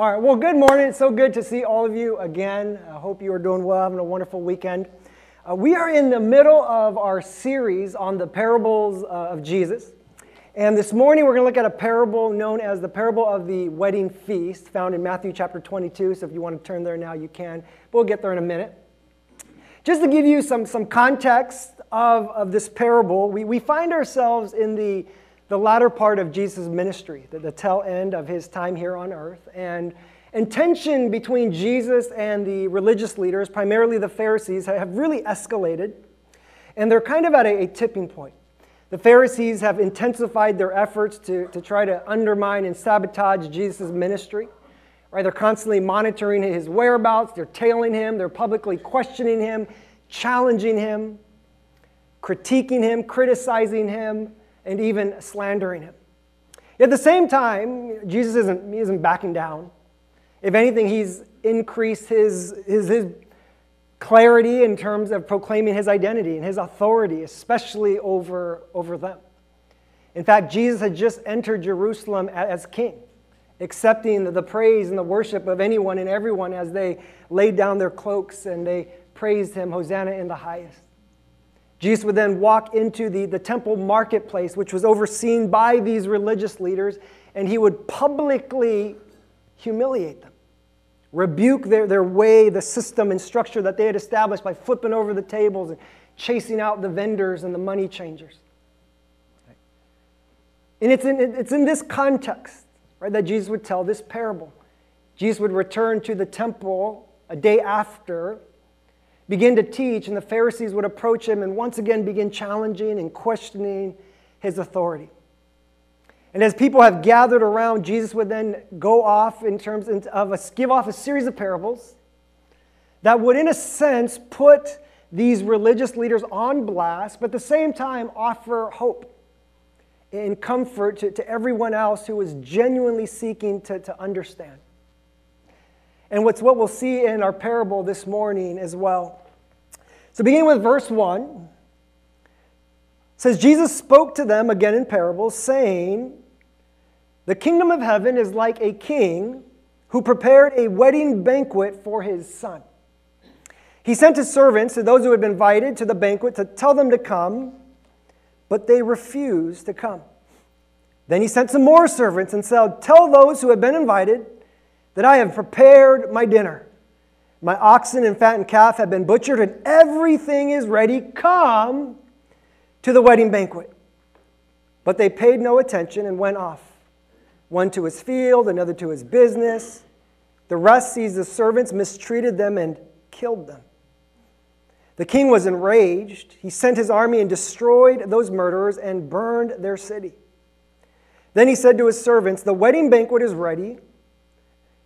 All right, well, good morning. It's so good to see all of you again. I hope you are doing well, having a wonderful weekend. Uh, we are in the middle of our series on the parables uh, of Jesus. And this morning we're going to look at a parable known as the parable of the wedding feast, found in Matthew chapter 22. So if you want to turn there now, you can. We'll get there in a minute. Just to give you some, some context of, of this parable, we, we find ourselves in the the latter part of Jesus' ministry, the, the tail end of his time here on earth. And, and tension between Jesus and the religious leaders, primarily the Pharisees, have really escalated. And they're kind of at a, a tipping point. The Pharisees have intensified their efforts to, to try to undermine and sabotage Jesus' ministry. Right? They're constantly monitoring his whereabouts, they're tailing him, they're publicly questioning him, challenging him, critiquing him, criticizing him, and even slandering him. At the same time, Jesus isn't, he isn't backing down. If anything, he's increased his, his, his clarity in terms of proclaiming his identity and his authority, especially over, over them. In fact, Jesus had just entered Jerusalem as king, accepting the praise and the worship of anyone and everyone as they laid down their cloaks and they praised him, Hosanna in the highest. Jesus would then walk into the, the temple marketplace, which was overseen by these religious leaders, and he would publicly humiliate them, rebuke their, their way, the system and structure that they had established by flipping over the tables and chasing out the vendors and the money changers. And it's in, it's in this context right, that Jesus would tell this parable. Jesus would return to the temple a day after begin to teach, and the Pharisees would approach him and once again begin challenging and questioning his authority. And as people have gathered around, Jesus would then go off in terms of a, give off a series of parables that would, in a sense, put these religious leaders on blast, but at the same time offer hope and comfort to, to everyone else who was genuinely seeking to, to understand. And what's what we'll see in our parable this morning as well. So, beginning with verse 1, says, Jesus spoke to them again in parables, saying, The kingdom of heaven is like a king who prepared a wedding banquet for his son. He sent his servants to those who had been invited to the banquet to tell them to come, but they refused to come. Then he sent some more servants and said, Tell those who have been invited that I have prepared my dinner. My oxen and fattened calf have been butchered, and everything is ready. Come to the wedding banquet. But they paid no attention and went off, one to his field, another to his business. The rest seized the servants, mistreated them, and killed them. The king was enraged. He sent his army and destroyed those murderers and burned their city. Then he said to his servants, The wedding banquet is ready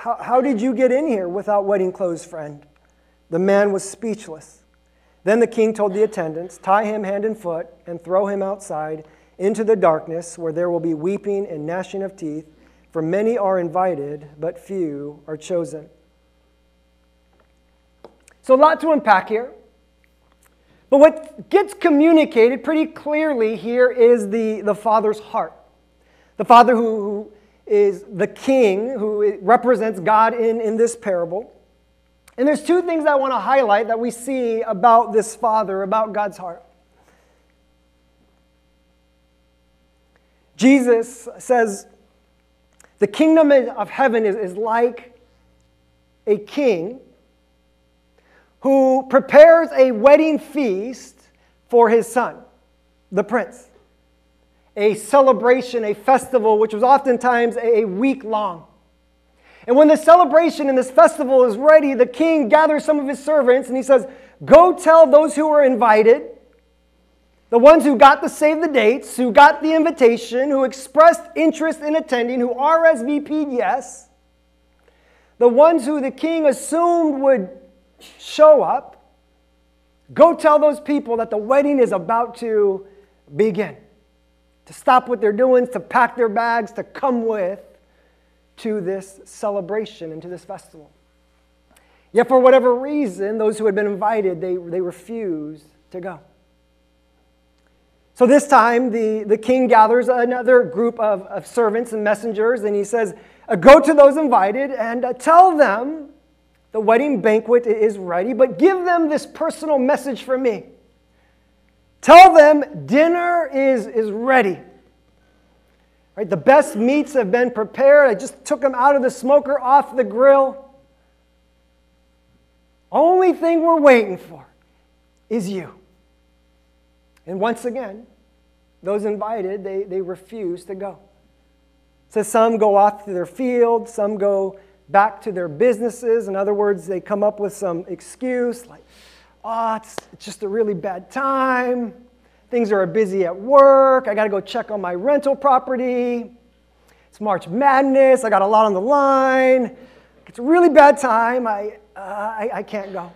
how, how did you get in here without wedding clothes, friend? The man was speechless. Then the king told the attendants, Tie him hand and foot and throw him outside into the darkness where there will be weeping and gnashing of teeth, for many are invited, but few are chosen. So, a lot to unpack here. But what gets communicated pretty clearly here is the, the Father's heart. The Father who, who is the king who represents God in, in this parable. And there's two things I want to highlight that we see about this father, about God's heart. Jesus says, The kingdom of heaven is, is like a king who prepares a wedding feast for his son, the prince a celebration, a festival, which was oftentimes a week long. And when the celebration and this festival is ready, the king gathers some of his servants and he says, Go tell those who are invited, the ones who got the save the dates, who got the invitation, who expressed interest in attending, who RSVP'd yes, the ones who the king assumed would show up, go tell those people that the wedding is about to begin. To stop what they're doing, to pack their bags, to come with to this celebration and to this festival. Yet, for whatever reason, those who had been invited, they, they refused to go. So this time, the, the king gathers another group of, of servants and messengers, and he says, uh, Go to those invited and uh, tell them the wedding banquet is ready, but give them this personal message from me. Tell them dinner is, is ready. Right, the best meats have been prepared. I just took them out of the smoker, off the grill. Only thing we're waiting for is you. And once again, those invited, they, they refuse to go. So some go off to their field, some go back to their businesses. In other words, they come up with some excuse like, oh, it's, just a really bad time. Things are busy at work. I got to go check on my rental property. It's March Madness. I got a lot on the line. It's a really bad time. I, uh, I, I can't go.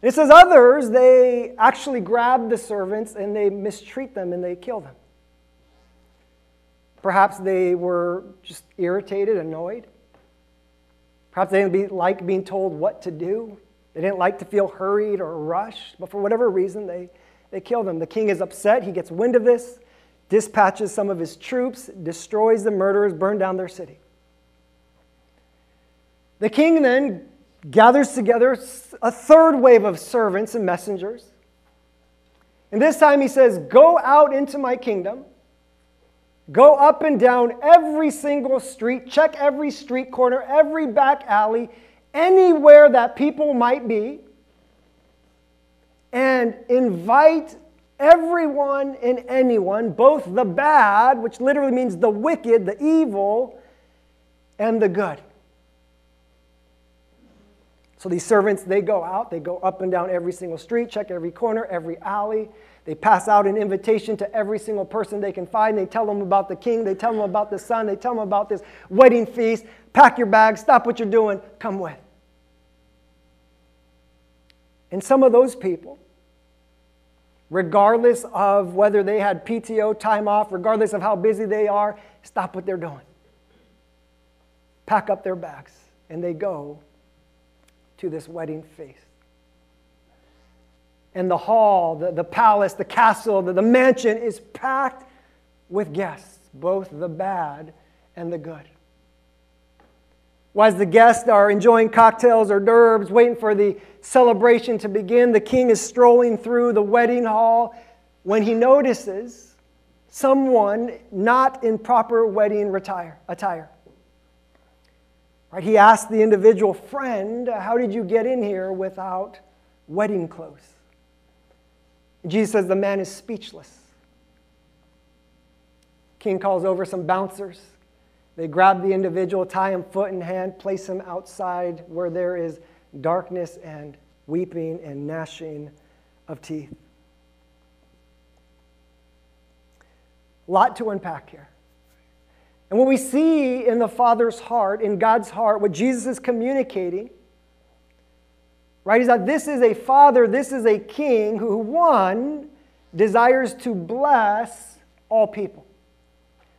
It says others, they actually grab the servants and they mistreat them and they kill them. Perhaps they were just irritated, annoyed. Perhaps they didn't like being told what to do. They didn't like to feel hurried or rushed, but for whatever reason, they, they kill them. The king is upset. He gets wind of this, dispatches some of his troops, destroys the murderers, burn down their city. The king then gathers together a third wave of servants and messengers. And this time he says, Go out into my kingdom. Go up and down every single street, check every street corner, every back alley, anywhere that people might be, and invite everyone and anyone, both the bad, which literally means the wicked, the evil, and the good. So these servants, they go out, they go up and down every single street, check every corner, every alley. They pass out an invitation to every single person they can find. They tell them about the king, they tell them about the son, they tell them about this wedding feast. Pack your bags, stop what you're doing, come with. And some of those people, regardless of whether they had PTO time off, regardless of how busy they are, stop what they're doing. Pack up their bags and they go to this wedding feast. And the hall, the, the palace, the castle, the, the mansion is packed with guests, both the bad and the good. While the guests are enjoying cocktails hors d'oeuvres, waiting for the celebration to begin, the king is strolling through the wedding hall when he notices someone not in proper wedding retire, attire. Right? He asked the individual friend, How did you get in here without wedding clothes? Jesus says the man is speechless. King calls over some bouncers. They grab the individual, tie him foot and hand, place him outside where there is darkness and weeping and gnashing of teeth. A lot to unpack here. And what we see in the Father's heart, in God's heart, what Jesus is communicating, right, is that this is a Father, this is a King who, one, desires to bless all people.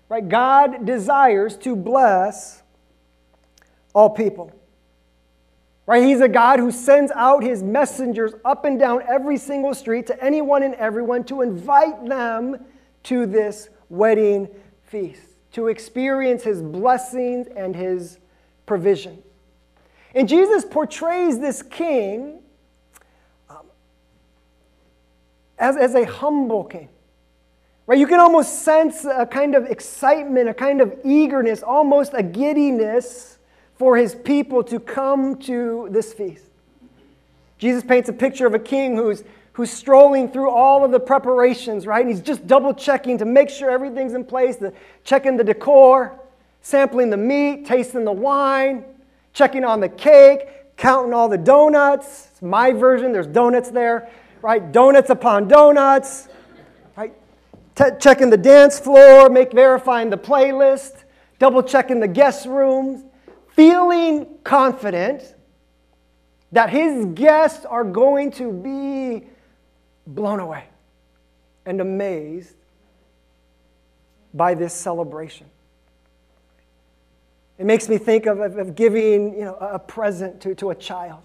Right? God desires to bless all people. Right? He's a God who sends out his messengers up and down every single street to anyone and everyone to invite them to this wedding feast to experience his blessings and his provision. And Jesus portrays this king um, as, as a humble king. Right? You can almost sense a kind of excitement, a kind of eagerness, almost a giddiness for his people to come to this feast. Jesus paints a picture of a king who's who's strolling through all of the preparations, right? And he's just double checking to make sure everything's in place, the, checking the decor, sampling the meat, tasting the wine, checking on the cake, counting all the donuts. It's my version, there's donuts there, right? Donuts upon donuts? T- checking the dance floor, make verifying the playlist, double checking the guest rooms, feeling confident that his guests are going to be blown away and amazed by this celebration. It makes me think of, of, of, giving you know, a present to, to a child,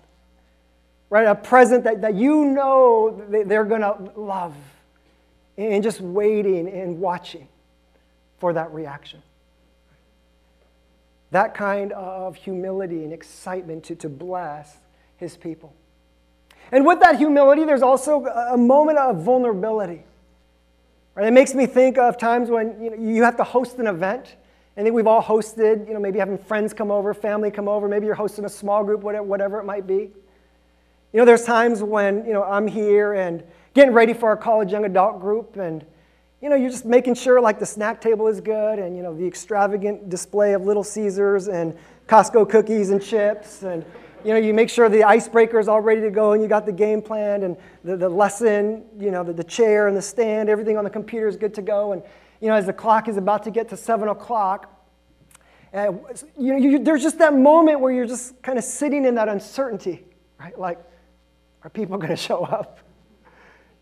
right? A present that, that you know they're going to love, and just waiting and watching for that reaction. That kind of humility and excitement to, to bless his people. And with that humility, there's also a moment of vulnerability. Right? It makes me think of times when you, know, you have to host an event. I think we've all hosted, you know, maybe having friends come over, family come over, maybe you're hosting a small group, whatever, whatever it might be. You know, there's times when, you know, I'm here and getting ready for our college young adult group and, you know, you're just making sure like the snack table is good and, you know, the extravagant display of Little Caesars and Costco cookies and chips and, you know, you make sure the icebreaker is all ready to go and you got the game planned and the, the lesson, you know, the, the chair and the stand, everything on the computer is good to go. And, you know, as the clock is about to get to seven o'clock, uh, you know, you, there's just that moment where you're just kind of sitting in that uncertainty, right? Like, are people going to show up?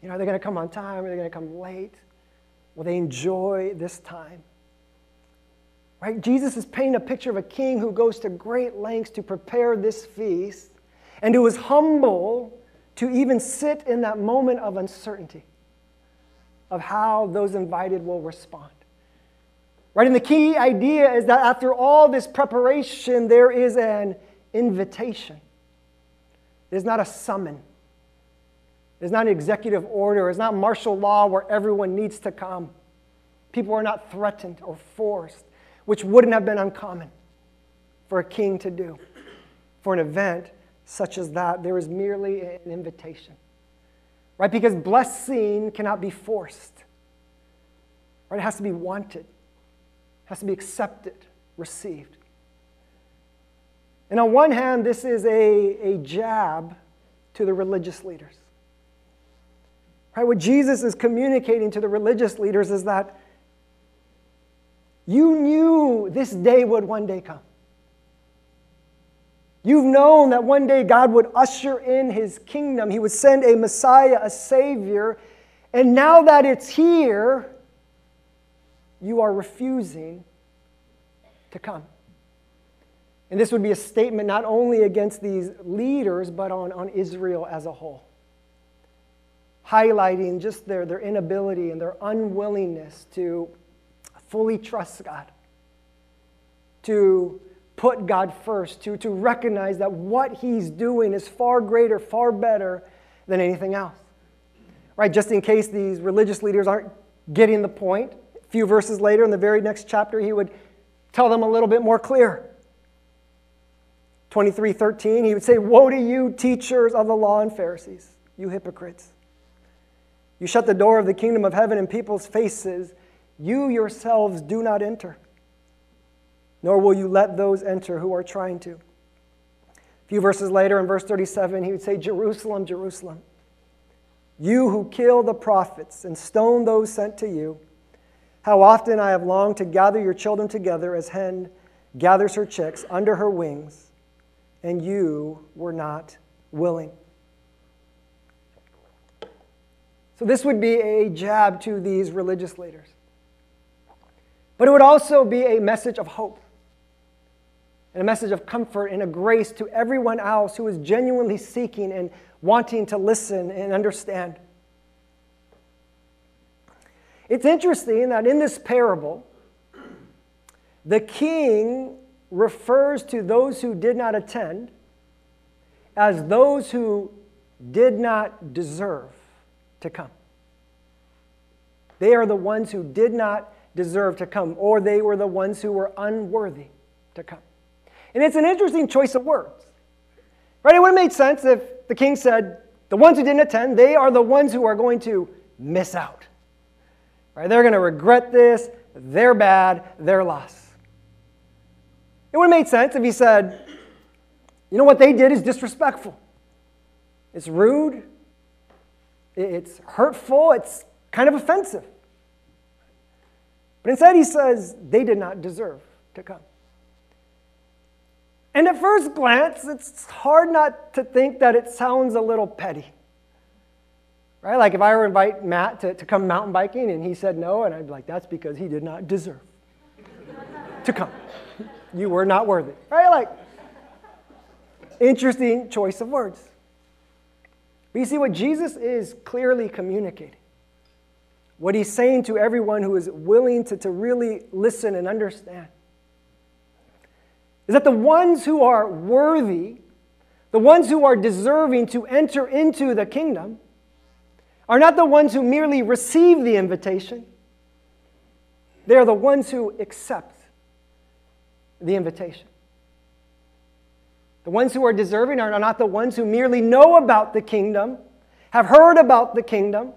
You know, are they going to come on time? Are they going to come late? Will they enjoy this time? Right? Jesus is painting a picture of a king who goes to great lengths to prepare this feast and who is humble to even sit in that moment of uncertainty of how those invited will respond. Right? And the key idea is that after all this preparation, there is an invitation. It is not a summon. It is not an executive order. It's not martial law where everyone needs to come. People are not threatened or forced which wouldn't have been uncommon for a king to do. For an event such as that, there is merely an invitation. Right? Because blessing cannot be forced. Right? It has to be wanted, it has to be accepted, received. And on one hand, this is a, a jab to the religious leaders. Right? What Jesus is communicating to the religious leaders is that you knew this day would one day come. You've known that one day God would usher in his kingdom. He would send a Messiah, a Savior. And now that it's here, you are refusing to come. And this would be a statement not only against these leaders, but on, on Israel as a whole, highlighting just their, their inability and their unwillingness to fully trust God, to put God first, to, to recognize that what He's doing is far greater, far better than anything else. Right? Just in case these religious leaders aren't getting the point, a few verses later in the very next chapter, He would tell them a little bit more clear. 23 13, he would say, Woe to you, teachers of the law and Pharisees, you hypocrites! You shut the door of the kingdom of heaven in people's faces you yourselves do not enter, nor will you let those enter who are trying to. A few verses later, in verse 37, he would say, Jerusalem, Jerusalem, you who kill the prophets and stone those sent to you, how often I have longed to gather your children together as hen gathers her chicks under her wings, and you were not willing. So, this would be a jab to these religious leaders. But it would also be a message of hope and a message of comfort and a grace to everyone else who is genuinely seeking and wanting to listen and understand. It's interesting that in this parable, the king refers to those who did not attend as those who did not deserve to come. They are the ones who did not deserve to come, or they were the ones who were unworthy to come. And it's an interesting choice of words. Right? It would have made sense if the king said, the ones who didn't attend, they are the ones who are going to miss out. Right? They're going to regret this, they're bad, they're lost. It would have made sense if he said, you know what they did is disrespectful. It's rude, it's hurtful, it's kind of offensive. But instead, he says they did not deserve to come. And at first glance, it's hard not to think that it sounds a little petty. Right? Like if I were to invite Matt to, to come mountain biking and he said no, and I'd be like, that's because he did not deserve to come. You were not worthy. Right? Like, interesting choice of words. But you see, what Jesus is clearly communicating, what he's saying to everyone who is willing to, to really listen and understand, is that the ones who are worthy, the ones who are deserving to enter into the kingdom, are not the ones who merely receive the invitation, they are the ones who accept the invitation. The ones who are deserving are not the ones who merely know about the kingdom, have heard about the kingdom,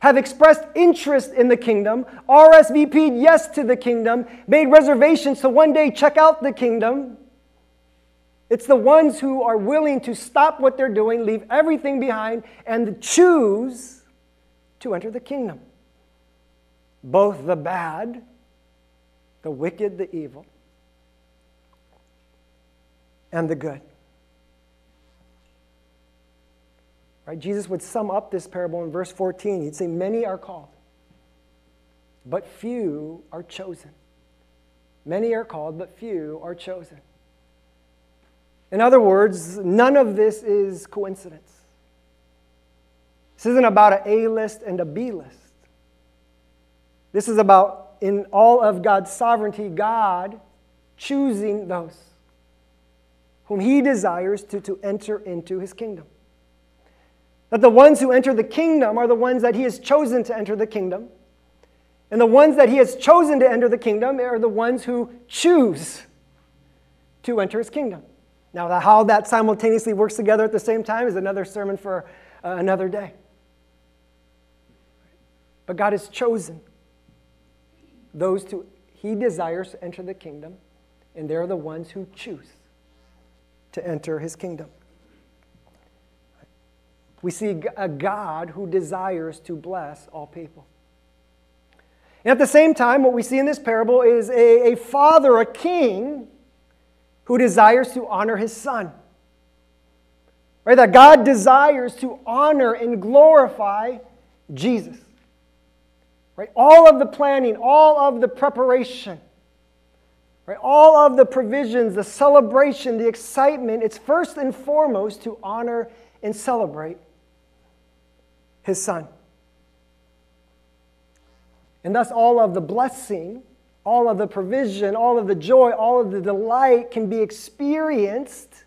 have expressed interest in the kingdom, RSVP'd yes to the kingdom, made reservations to one day check out the kingdom. It's the ones who are willing to stop what they're doing, leave everything behind, and choose to enter the kingdom. Both the bad, the wicked, the evil, and the good. Right? Jesus would sum up this parable in verse 14. He'd say, Many are called, but few are chosen. Many are called, but few are chosen. In other words, none of this is coincidence. This isn't about an A list and a B list. This is about, in all of God's sovereignty, God choosing those whom he desires to, to enter into his kingdom. That the ones who enter the kingdom are the ones that he has chosen to enter the kingdom. And the ones that he has chosen to enter the kingdom are the ones who choose to enter his kingdom. Now, how that simultaneously works together at the same time is another sermon for uh, another day. But God has chosen those to he desires to enter the kingdom, and they're the ones who choose to enter his kingdom. We see a God who desires to bless all people. And at the same time, what we see in this parable is a, a father, a king, who desires to honor his son. Right? That God desires to honor and glorify Jesus. Right? All of the planning, all of the preparation, Right? All of the provisions, the celebration, the excitement, it's first and foremost to honor and celebrate his son. And thus, all of the blessing, all of the provision, all of the joy, all of the delight can be experienced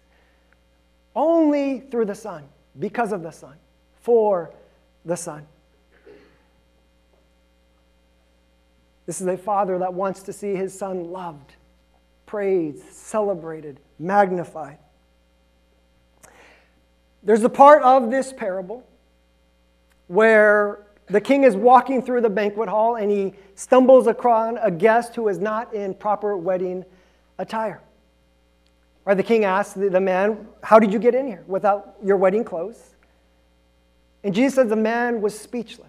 only through the Son, because of the Son, for the Son. This is a father that wants to see his son loved praised, celebrated, magnified. There's a part of this parable where the king is walking through the banquet hall and he stumbles across a guest who is not in proper wedding attire. Or the king asks the man, How did you get in here without your wedding clothes? And Jesus says the man was speechless.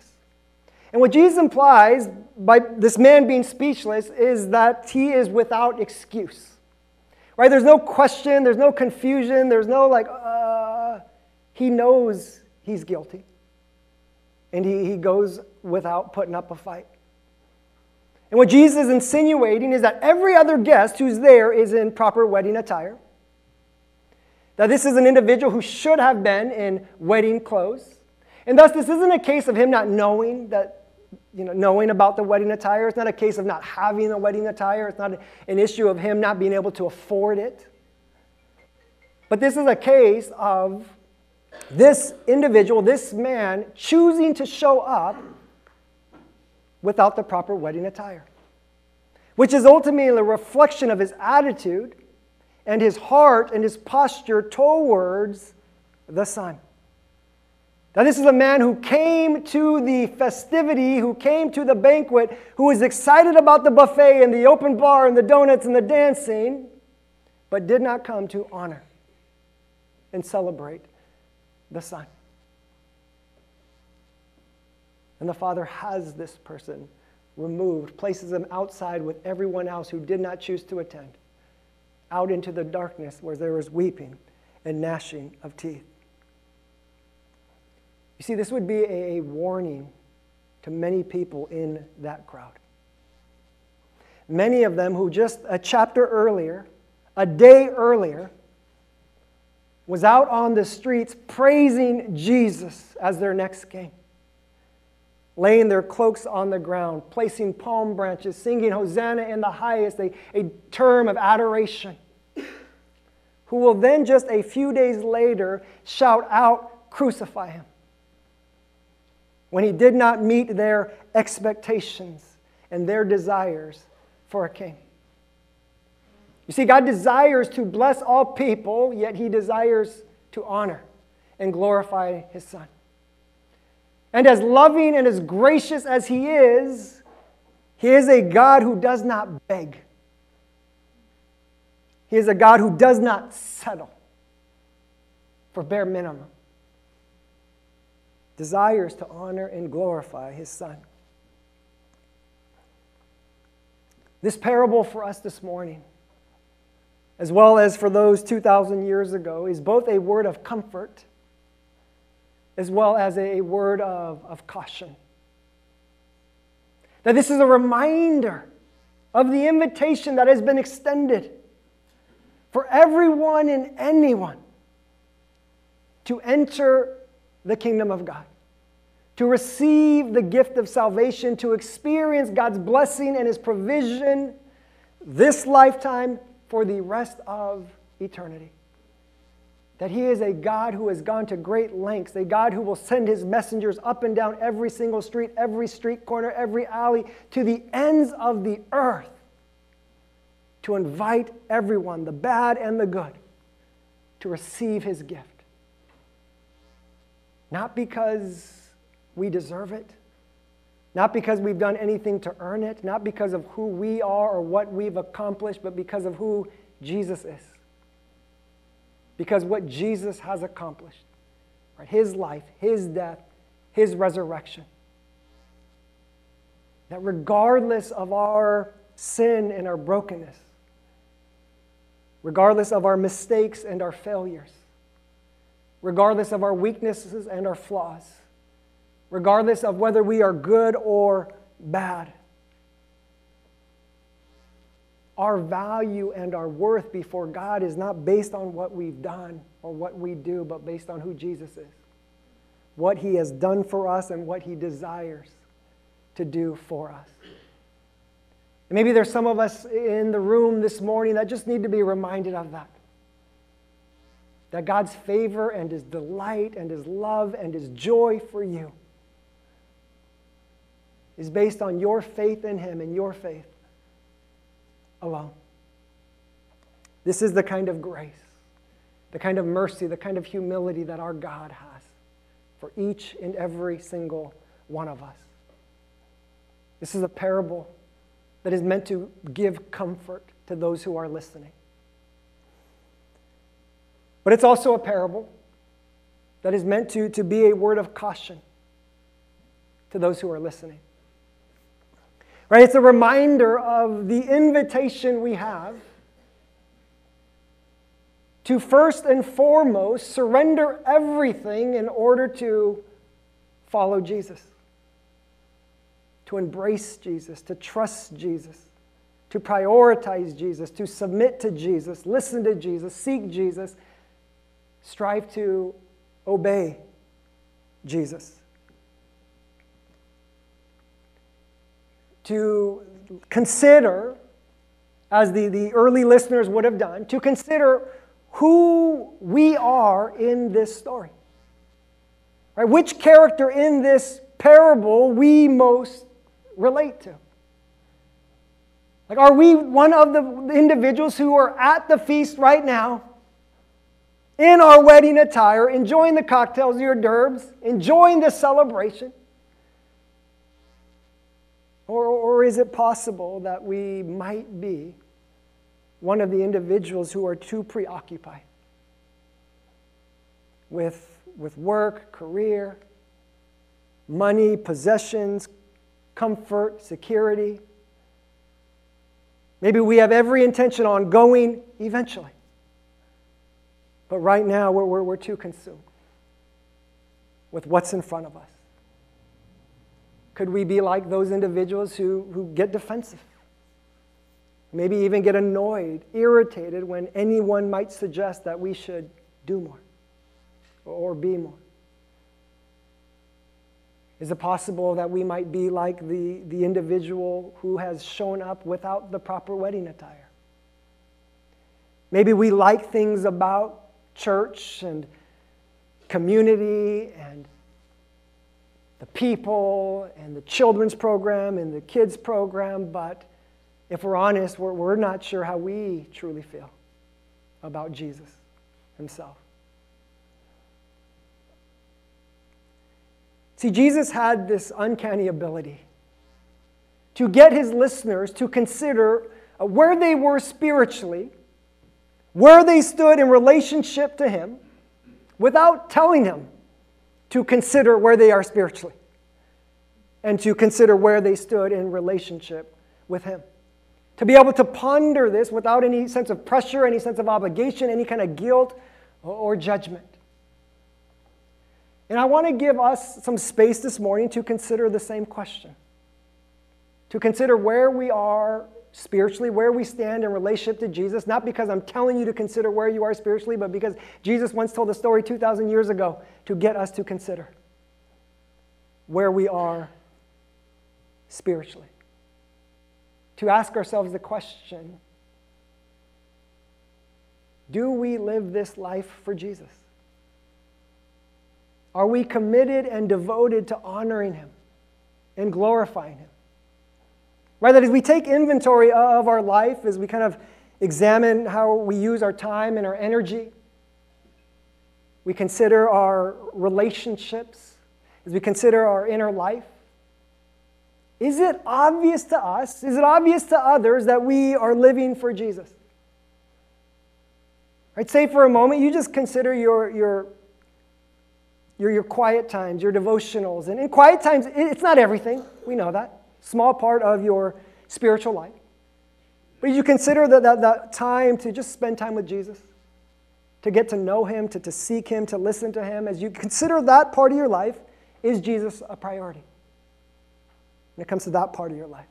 And what Jesus implies by this man being speechless is that he is without excuse. Right? There's no question, there's no confusion, there's no like, uh, he knows he's guilty. And he, he goes without putting up a fight. And what Jesus is insinuating is that every other guest who's there is in proper wedding attire. That this is an individual who should have been in wedding clothes. And thus, this isn't a case of him not knowing that you know, knowing about the wedding attire. It's not a case of not having a wedding attire. It's not an issue of him not being able to afford it. But this is a case of this individual, this man, choosing to show up without the proper wedding attire, which is ultimately a reflection of his attitude and his heart and his posture towards the Son. Now, this is a man who came to the festivity, who came to the banquet, who was excited about the buffet and the open bar and the donuts and the dancing, but did not come to honor and celebrate the Son. And the Father has this person removed, places him outside with everyone else who did not choose to attend, out into the darkness where there was weeping and gnashing of teeth. You see, this would be a warning to many people in that crowd. Many of them who just a chapter earlier, a day earlier, was out on the streets praising Jesus as their next king, laying their cloaks on the ground, placing palm branches, singing Hosanna in the highest, a, a term of adoration, who will then just a few days later shout out, Crucify him when he did not meet their expectations and their desires for a king. You see, God desires to bless all people, yet he desires to honor and glorify his son. And as loving and as gracious as he is, he is a God who does not beg. He is a God who does not settle for bare minimum desires to honor and glorify his son. This parable for us this morning, as well as for those 2,000 years ago, is both a word of comfort as well as a word of, of caution. That this is a reminder of the invitation that has been extended for everyone and anyone to enter the kingdom of God to receive the gift of salvation, to experience God's blessing and His provision this lifetime for the rest of eternity. That He is a God who has gone to great lengths, a God who will send His messengers up and down every single street, every street corner, every alley, to the ends of the earth to invite everyone, the bad and the good, to receive His gift. Not because we deserve it. Not because we've done anything to earn it, not because of who we are or what we've accomplished, but because of who Jesus is. Because what Jesus has accomplished, right? his life, his death, his resurrection. That regardless of our sin and our brokenness, regardless of our mistakes and our failures, regardless of our weaknesses and our flaws, regardless of whether we are good or bad. Our value and our worth before God is not based on what we've done or what we do, but based on who Jesus is, what he has done for us, and what he desires to do for us. And maybe there's some of us in the room this morning that just need to be reminded of that. That God's favor and his delight and his love and his joy for you is based on your faith in Him and your faith alone. This is the kind of grace, the kind of mercy, the kind of humility that our God has for each and every single one of us. This is a parable that is meant to give comfort to those who are listening. But it's also a parable that is meant to, to be a word of caution to those who are listening. Right? It's a reminder of the invitation we have to first and foremost surrender everything in order to follow Jesus, to embrace Jesus, to trust Jesus, to prioritize Jesus, to submit to Jesus, listen to Jesus, seek Jesus, strive to obey Jesus. to consider, as the, the early listeners would have done, to consider who we are in this story. Right? Which character in this parable we most relate to. Like, are we one of the individuals who are at the feast right now, in our wedding attire, enjoying the cocktails, hors d'oeuvres, enjoying the celebration? Or, or is it possible that we might be one of the individuals who are too preoccupied with, with work, career, money, possessions, comfort, security, Maybe we have every intention on going eventually. But right now, we're, we're, we're too consumed with what's in front of us. Could we be like those individuals who, who get defensive? Maybe even get annoyed, irritated when anyone might suggest that we should do more or be more. Is it possible that we might be like the, the individual who has shown up without the proper wedding attire? Maybe we like things about church and community and the people and the children's program and the kids program, but if we're honest, we're, we're not sure how we truly feel about Jesus himself. See, Jesus had this uncanny ability to get his listeners to consider where they were spiritually, where they stood in relationship to him, without telling Him to consider where they are spiritually and to consider where they stood in relationship with him. To be able to ponder this without any sense of pressure, any sense of obligation, any kind of guilt or judgment. And I want to give us some space this morning to consider the same question. To consider where we are spiritually, where we stand in relationship to Jesus, not because I'm telling you to consider where you are spiritually, but because Jesus once told a story 2,000 years ago to get us to consider where we are spiritually. To ask ourselves the question do we live this life for Jesus? Are we committed and devoted to honoring Him and glorifying Him? Right? That as we take inventory of our life, as we kind of examine how we use our time and our energy, we consider our relationships, as we consider our inner life, is it obvious to us, is it obvious to others that we are living for Jesus? Right? Say for a moment, you just consider your, your your, your quiet times, your devotionals. And in quiet times, it's not everything. We know that. Small part of your spiritual life. But you consider that, that, that time to just spend time with Jesus, to get to know Him, to, to seek Him, to listen to Him. As you consider that part of your life, is Jesus a priority when it comes to that part of your life?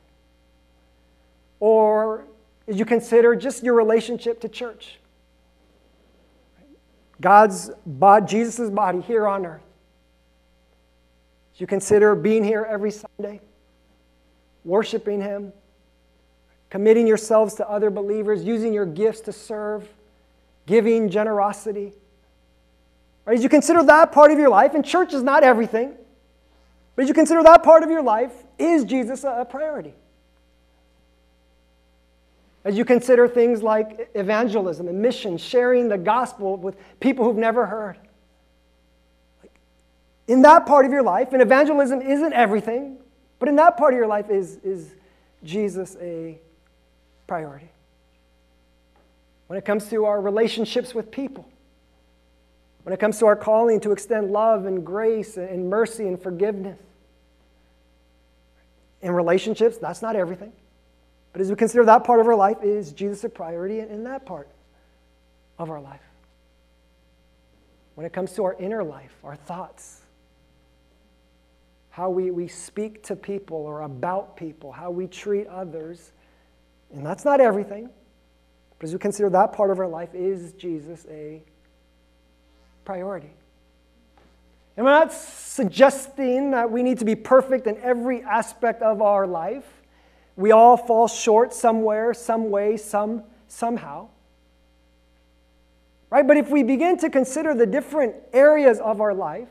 Or as you consider just your relationship to church, God's body, Jesus' body here on earth. As you consider being here every Sunday, worshiping Him, committing yourselves to other believers, using your gifts to serve, giving generosity. Right? As you consider that part of your life, and church is not everything, but as you consider that part of your life, is Jesus a priority? As you consider things like evangelism and mission, sharing the gospel with people who've never heard. In that part of your life, and evangelism isn't everything, but in that part of your life, is, is Jesus a priority? When it comes to our relationships with people, when it comes to our calling to extend love and grace and mercy and forgiveness, in relationships, that's not everything. But as we consider that part of our life, is Jesus a priority in that part of our life? When it comes to our inner life, our thoughts, how we, we speak to people or about people, how we treat others, and that's not everything. But as we consider that part of our life, is Jesus a priority? And we're not suggesting that we need to be perfect in every aspect of our life. We all fall short somewhere, some way, some, somehow. Right? But if we begin to consider the different areas of our life,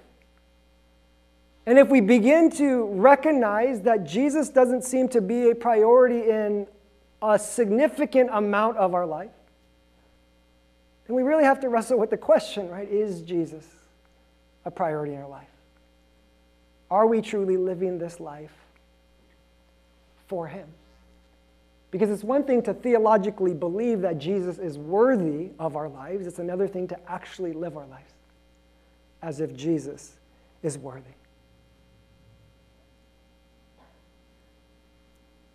and if we begin to recognize that Jesus doesn't seem to be a priority in a significant amount of our life, then we really have to wrestle with the question, right? Is Jesus a priority in our life? Are we truly living this life for Him? Because it's one thing to theologically believe that Jesus is worthy of our lives, it's another thing to actually live our lives as if Jesus is worthy.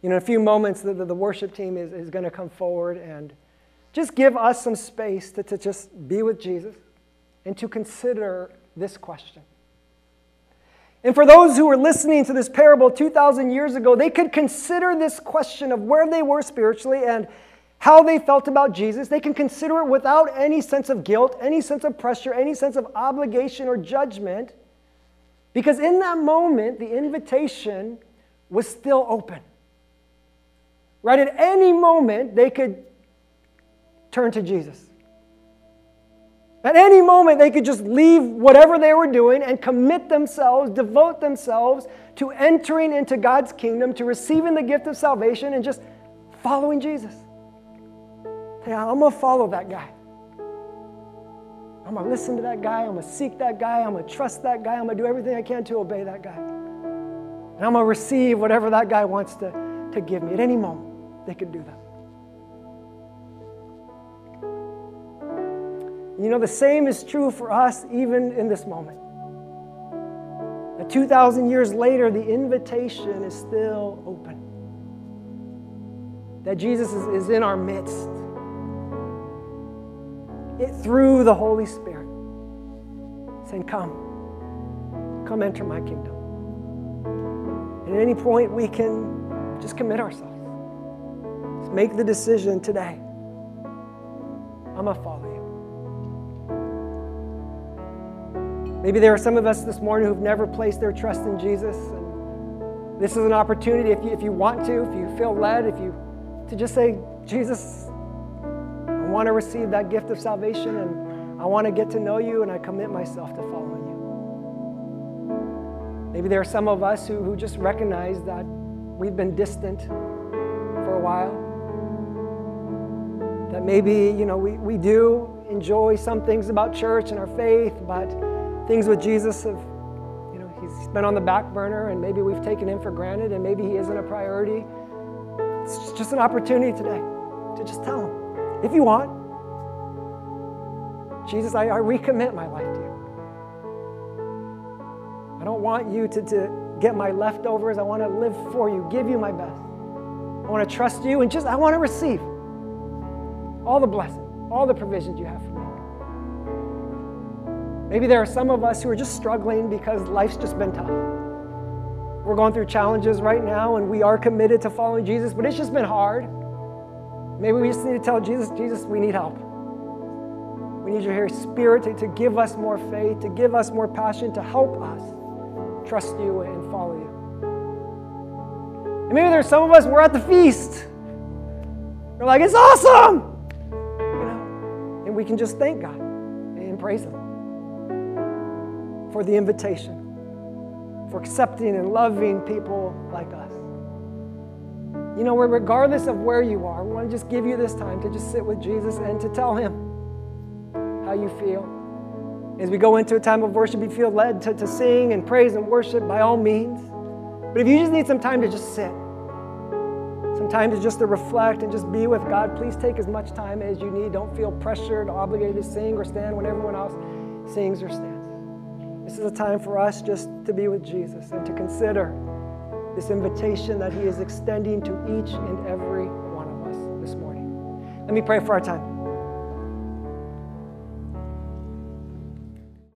You know, in a few moments, the, the, the worship team is, is going to come forward and just give us some space to, to just be with Jesus and to consider this question. And for those who were listening to this parable 2,000 years ago, they could consider this question of where they were spiritually and how they felt about Jesus. They can consider it without any sense of guilt, any sense of pressure, any sense of obligation or judgment. Because in that moment, the invitation was still open. Right? At any moment, they could turn to Jesus. At any moment, they could just leave whatever they were doing and commit themselves, devote themselves to entering into God's kingdom, to receiving the gift of salvation, and just following Jesus. Yeah, I'm going to follow that guy. I'm going to listen to that guy. I'm going to seek that guy. I'm going to trust that guy. I'm going to do everything I can to obey that guy. And I'm going to receive whatever that guy wants to, to give me. At any moment, they could do that. You know, the same is true for us even in this moment. That 2,000 years later, the invitation is still open. That Jesus is, is in our midst it, through the Holy Spirit, saying, Come, come enter my kingdom. And at any point, we can just commit ourselves. Make the decision today. I'm going to follow you. Maybe there are some of us this morning who've never placed their trust in Jesus. And this is an opportunity, if you, if you want to, if you feel led, if you, to just say, Jesus, I want to receive that gift of salvation and I want to get to know you and I commit myself to following you. Maybe there are some of us who, who just recognize that we've been distant for a while. That maybe, you know, we, we do enjoy some things about church and our faith, but things with Jesus have, you know, he's been on the back burner and maybe we've taken him for granted and maybe he isn't a priority. It's just an opportunity today to just tell him, if you want, Jesus, I, I recommit my life to you. I don't want you to, to get my leftovers. I want to live for you, give you my best. I want to trust you and just, I want to receive all the blessings, all the provisions you have for me. Maybe there are some of us who are just struggling because life's just been tough. We're going through challenges right now and we are committed to following Jesus, but it's just been hard. Maybe we just need to tell Jesus, Jesus, we need help. We need your Holy Spirit to, to give us more faith, to give us more passion, to help us trust you and follow you. And maybe there's some of us, we're at the feast. We're like, it's awesome! We can just thank God and praise Him for the invitation, for accepting and loving people like us. You know, regardless of where you are, we want to just give you this time to just sit with Jesus and to tell Him how you feel. As we go into a time of worship, you feel led to, to sing and praise and worship by all means. But if you just need some time to just sit, time to just to reflect and just be with God, please take as much time as you need. Don't feel pressured, obligated to sing or stand when everyone else sings or stands. This is a time for us just to be with Jesus and to consider this invitation that He is extending to each and every one of us this morning. Let me pray for our time.